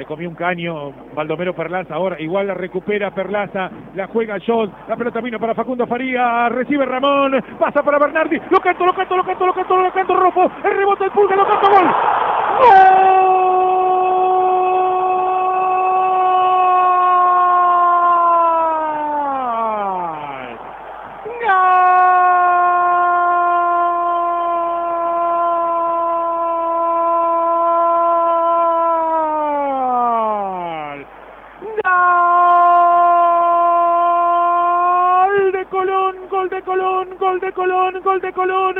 Se comió un caño Baldomero Perlaza ahora. Igual la recupera Perlaza. La juega John. La pelota vino para Facundo Faría. Recibe Ramón. Pasa para Bernardi. Lo canto, lo canto, lo canto, lo canto, lo canto. Rofo. El rebote del pulga. Lo canto. Gol. gol de Colón, gol de Colón, gol de Colón.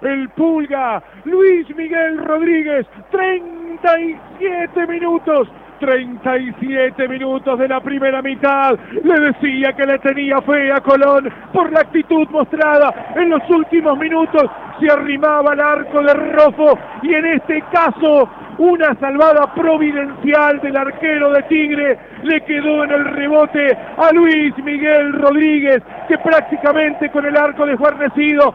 El Pulga, Luis Miguel Rodríguez, 37 minutos. 37 minutos de la primera mitad. Le decía que le tenía fe a Colón por la actitud mostrada en los últimos minutos. Se arrimaba al arco de Rofo y en este caso una salvada providencial del arquero de Tigre le quedó en el rebote a Luis Miguel Rodríguez, que prácticamente con el arco desguarnecido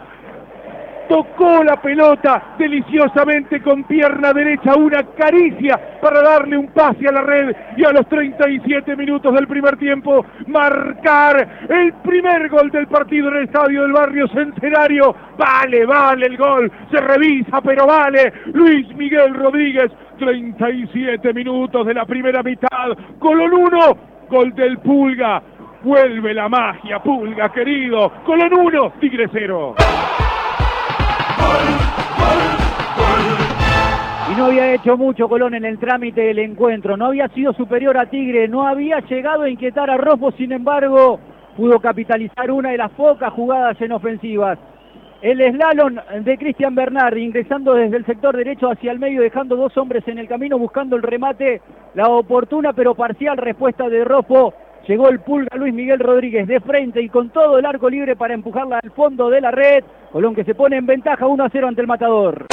tocó la pelota deliciosamente con pierna derecha, una caricia para darle un pase a la red y a los 37 minutos del primer tiempo marcar el primer gol del partido en el estadio del barrio Centenario. Vale, vale el gol, se revisa, pero vale. Luis Miguel Rodríguez, 37 minutos de la primera mitad, Colón 1, gol del Pulga. Vuelve la magia, Pulga querido. Colón 1, Tigre 0. Y no había hecho mucho Colón en el trámite del encuentro, no había sido superior a Tigre, no había llegado a inquietar a Rofo, sin embargo, pudo capitalizar una de las pocas jugadas en ofensivas. El slalom de Cristian Bernardi ingresando desde el sector derecho hacia el medio, dejando dos hombres en el camino, buscando el remate, la oportuna pero parcial respuesta de Rofo. Llegó el pulga Luis Miguel Rodríguez de frente y con todo el arco libre para empujarla al fondo de la red. Colón que se pone en ventaja 1 a 0 ante el matador.